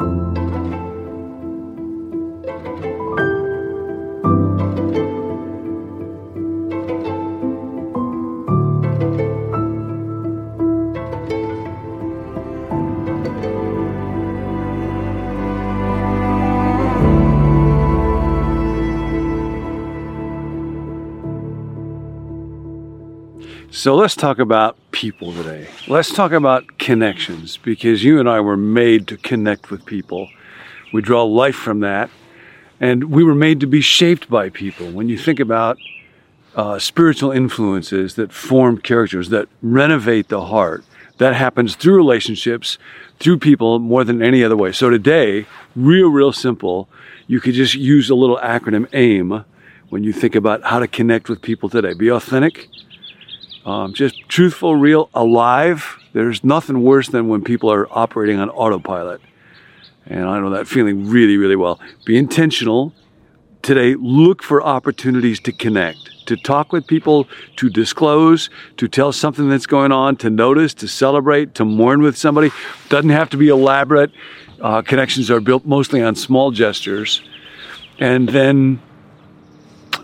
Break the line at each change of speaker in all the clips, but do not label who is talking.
you So let's talk about people today. Let's talk about connections because you and I were made to connect with people. We draw life from that. And we were made to be shaped by people. When you think about uh, spiritual influences that form characters, that renovate the heart, that happens through relationships, through people more than any other way. So today, real, real simple, you could just use a little acronym AIM when you think about how to connect with people today. Be authentic, um, just truthful, real, alive. There's nothing worse than when people are operating on autopilot. And I know that feeling really, really well. Be intentional today. Look for opportunities to connect, to talk with people, to disclose, to tell something that's going on, to notice, to celebrate, to mourn with somebody. Doesn't have to be elaborate. Uh, connections are built mostly on small gestures. And then,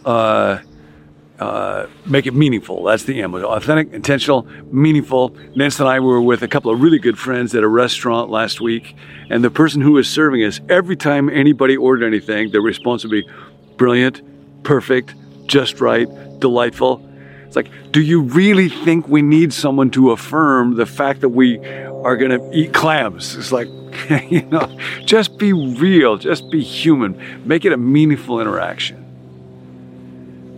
uh, uh, make it meaningful. That's the aim. Authentic, intentional, meaningful. Nance and I were with a couple of really good friends at a restaurant last week, and the person who was serving us, every time anybody ordered anything, their response would be brilliant, perfect, just right, delightful. It's like, do you really think we need someone to affirm the fact that we are going to eat clams? It's like, you know, just be real, just be human, make it a meaningful interaction.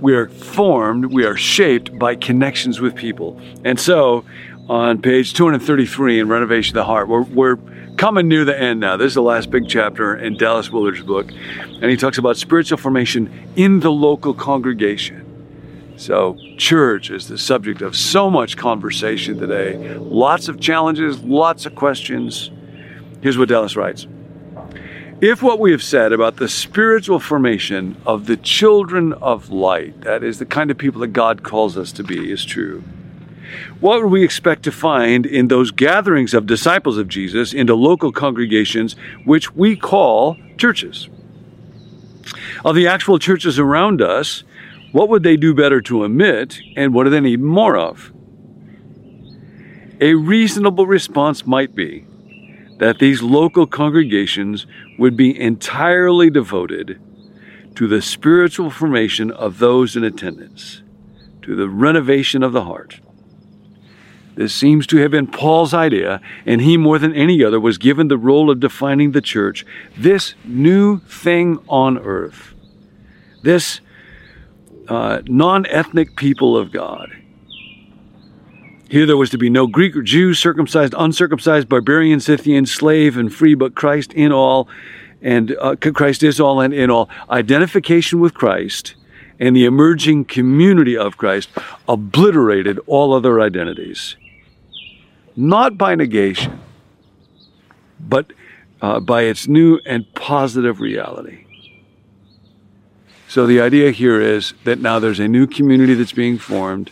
We are formed, we are shaped by connections with people. And so, on page 233 in Renovation of the Heart, we're, we're coming near the end now. This is the last big chapter in Dallas Willard's book. And he talks about spiritual formation in the local congregation. So, church is the subject of so much conversation today. Lots of challenges, lots of questions. Here's what Dallas writes if what we have said about the spiritual formation of the children of light, that is the kind of people that God calls us to be, is true, what would we expect to find in those gatherings of disciples of Jesus into local congregations, which we call churches? Of the actual churches around us, what would they do better to omit, and what do they need more of? A reasonable response might be that these local congregations would be entirely devoted to the spiritual formation of those in attendance, to the renovation of the heart. This seems to have been Paul's idea, and he, more than any other, was given the role of defining the church, this new thing on earth, this uh, non ethnic people of God. Here there was to be no Greek or Jew, circumcised, uncircumcised, barbarian, Scythian, slave, and free, but Christ in all, and uh, Christ is all and in all. Identification with Christ and the emerging community of Christ obliterated all other identities. Not by negation, but uh, by its new and positive reality. So the idea here is that now there's a new community that's being formed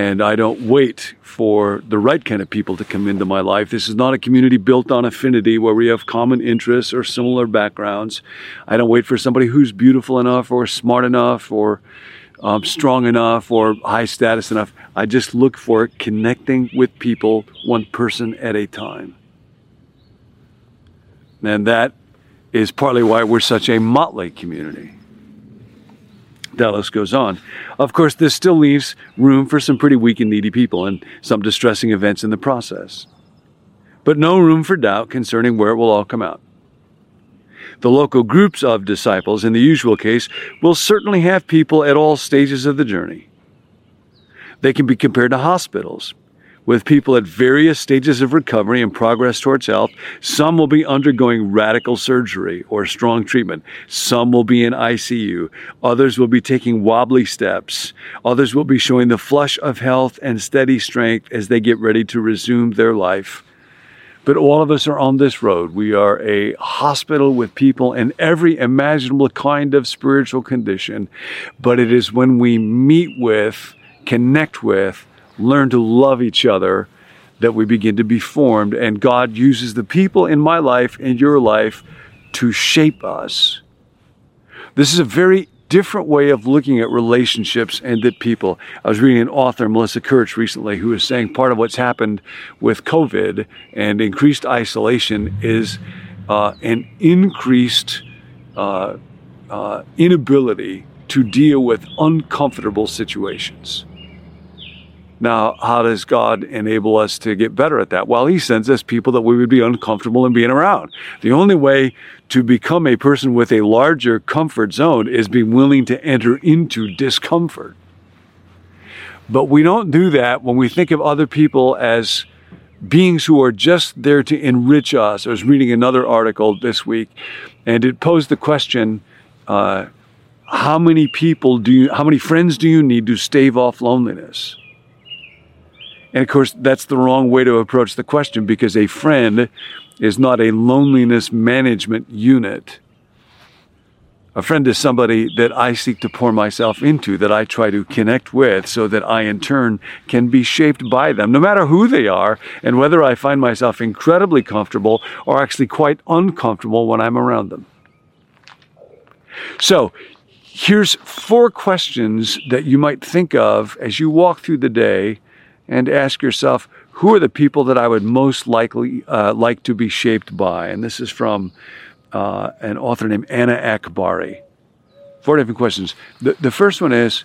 and I don't wait for the right kind of people to come into my life. This is not a community built on affinity where we have common interests or similar backgrounds. I don't wait for somebody who's beautiful enough or smart enough or um, strong enough or high status enough. I just look for connecting with people one person at a time. And that is partly why we're such a motley community. Dallas goes on. Of course, this still leaves room for some pretty weak and needy people and some distressing events in the process. But no room for doubt concerning where it will all come out. The local groups of disciples, in the usual case, will certainly have people at all stages of the journey. They can be compared to hospitals, with people at various stages of recovery and progress towards health. Some will be undergoing radical surgery or strong treatment. Some will be in ICU. Others will be taking wobbly steps. Others will be showing the flush of health and steady strength as they get ready to resume their life. But all of us are on this road. We are a hospital with people in every imaginable kind of spiritual condition. But it is when we meet with, connect with, learn to love each other, that we begin to be formed. And God uses the people in my life and your life to shape us. This is a very different way of looking at relationships and at people. I was reading an author, Melissa Kirsch, recently, who was saying part of what's happened with COVID and increased isolation is uh, an increased uh, uh, inability to deal with uncomfortable situations. Now, how does God enable us to get better at that? Well, He sends us people that we would be uncomfortable in being around. The only way to become a person with a larger comfort zone is being willing to enter into discomfort. But we don't do that when we think of other people as beings who are just there to enrich us. I was reading another article this week, and it posed the question uh, how many people do you, how many friends do you need to stave off loneliness? And of course, that's the wrong way to approach the question because a friend is not a loneliness management unit. A friend is somebody that I seek to pour myself into, that I try to connect with, so that I in turn can be shaped by them, no matter who they are, and whether I find myself incredibly comfortable or actually quite uncomfortable when I'm around them. So, here's four questions that you might think of as you walk through the day and ask yourself, who are the people that I would most likely uh, like to be shaped by? And this is from uh, an author named Anna Akbari. Four different questions. The, the first one is,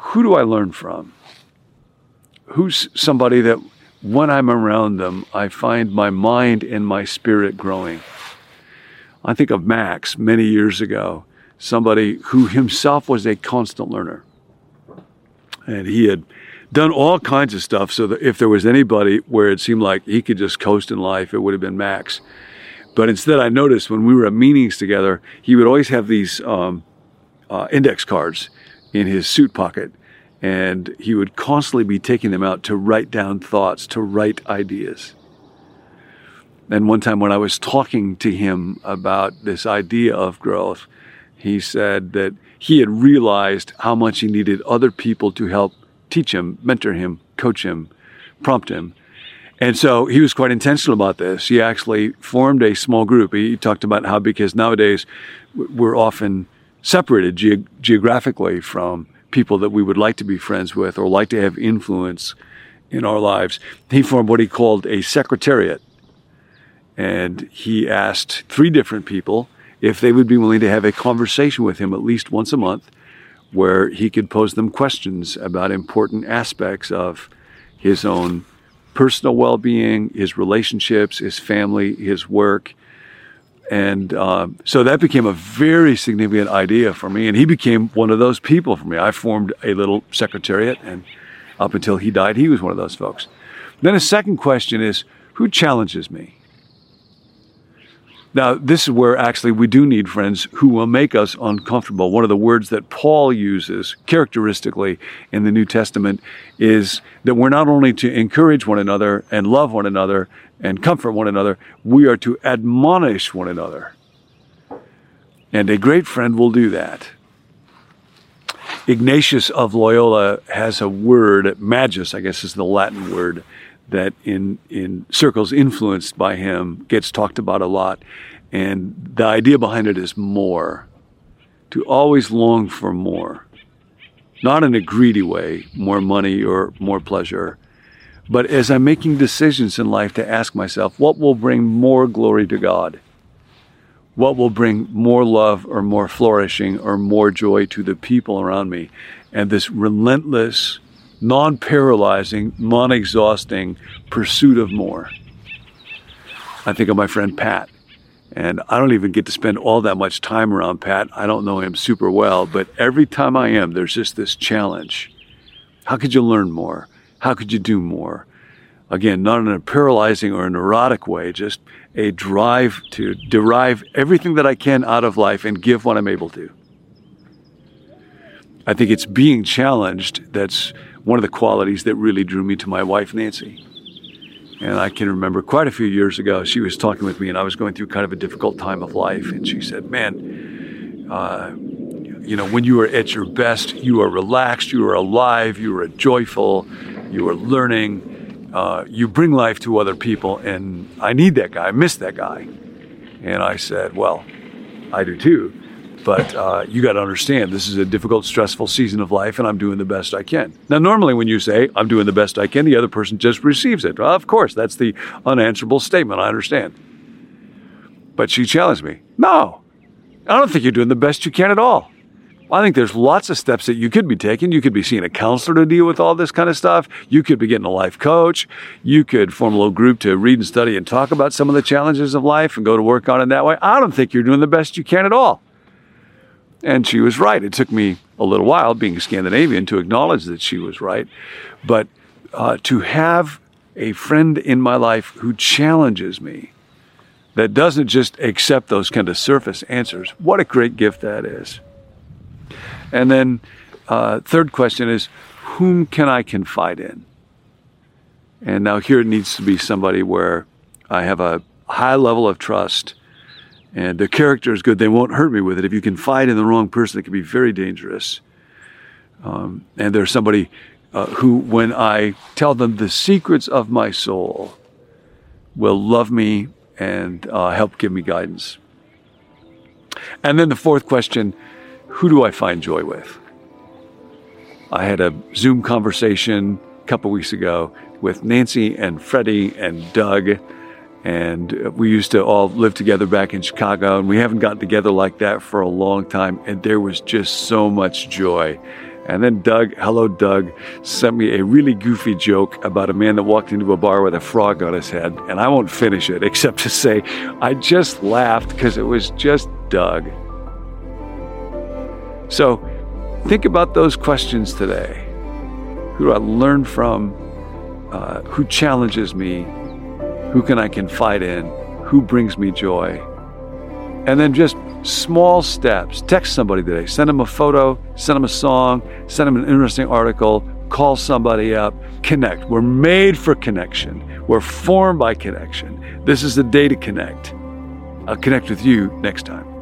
who do I learn from? Who's somebody that when I'm around them, I find my mind and my spirit growing? I think of Max many years ago, somebody who himself was a constant learner. And he had done all kinds of stuff so that if there was anybody where it seemed like he could just coast in life, it would have been Max. But instead, I noticed when we were at meetings together, he would always have these um, uh, index cards in his suit pocket. And he would constantly be taking them out to write down thoughts, to write ideas. And one time when I was talking to him about this idea of growth, he said that he had realized how much he needed other people to help teach him, mentor him, coach him, prompt him. And so he was quite intentional about this. He actually formed a small group. He talked about how, because nowadays we're often separated ge- geographically from people that we would like to be friends with or like to have influence in our lives, he formed what he called a secretariat. And he asked three different people if they would be willing to have a conversation with him at least once a month where he could pose them questions about important aspects of his own personal well being, his relationships, his family, his work. And uh, so that became a very significant idea for me. And he became one of those people for me. I formed a little secretariat, and up until he died, he was one of those folks. Then a second question is who challenges me? Now, this is where actually we do need friends who will make us uncomfortable. One of the words that Paul uses characteristically in the New Testament is that we're not only to encourage one another and love one another and comfort one another, we are to admonish one another. And a great friend will do that. Ignatius of Loyola has a word, magis, I guess is the Latin word, that in, in circles influenced by him gets talked about a lot. And the idea behind it is more, to always long for more. Not in a greedy way, more money or more pleasure, but as I'm making decisions in life to ask myself, what will bring more glory to God? What will bring more love or more flourishing or more joy to the people around me? And this relentless non paralyzing, non exhausting pursuit of more. I think of my friend Pat. And I don't even get to spend all that much time around Pat. I don't know him super well, but every time I am, there's just this challenge. How could you learn more? How could you do more? Again, not in a paralyzing or a neurotic way, just a drive to derive everything that I can out of life and give what I'm able to. I think it's being challenged that's one of the qualities that really drew me to my wife, Nancy. And I can remember quite a few years ago, she was talking with me, and I was going through kind of a difficult time of life. And she said, Man, uh, you know, when you are at your best, you are relaxed, you are alive, you are joyful, you are learning. uh, you bring life to other people, and I need that guy. I miss that guy. And I said, Well, I do too. But uh, you got to understand, this is a difficult, stressful season of life, and I'm doing the best I can. Now, normally when you say, I'm doing the best I can, the other person just receives it. Well, of course, that's the unanswerable statement. I understand. But she challenged me. No, I don't think you're doing the best you can at all. I think there's lots of steps that you could be taking. You could be seeing a counselor to deal with all this kind of stuff. You could be getting a life coach. You could form a little group to read and study and talk about some of the challenges of life and go to work on it that way. I don't think you're doing the best you can at all. And she was right. It took me a little while, being Scandinavian, to acknowledge that she was right. But uh, to have a friend in my life who challenges me, that doesn't just accept those kind of surface answers, what a great gift that is. And then, uh, third question is, whom can I confide in? And now here it needs to be somebody where I have a high level of trust and the character is good. They won't hurt me with it. If you confide in the wrong person, it can be very dangerous. Um, and there's somebody uh, who, when I tell them the secrets of my soul, will love me and uh, help give me guidance. And then the fourth question who do I find joy with? I had a Zoom conversation a couple weeks ago with Nancy and Freddie and Doug. And we used to all live together back in Chicago, and we haven't gotten together like that for a long time. And there was just so much joy. And then Doug, hello Doug, sent me a really goofy joke about a man that walked into a bar with a frog on his head. And I won't finish it except to say I just laughed because it was just Doug. So think about those questions today. Who do I learn from? Uh, who challenges me? Who can I confide in? Who brings me joy? And then just small steps. Text somebody today. Send them a photo, send them a song, send them an interesting article, call somebody up, connect. We're made for connection. We're formed by connection. This is the day to connect. I'll connect with you next time.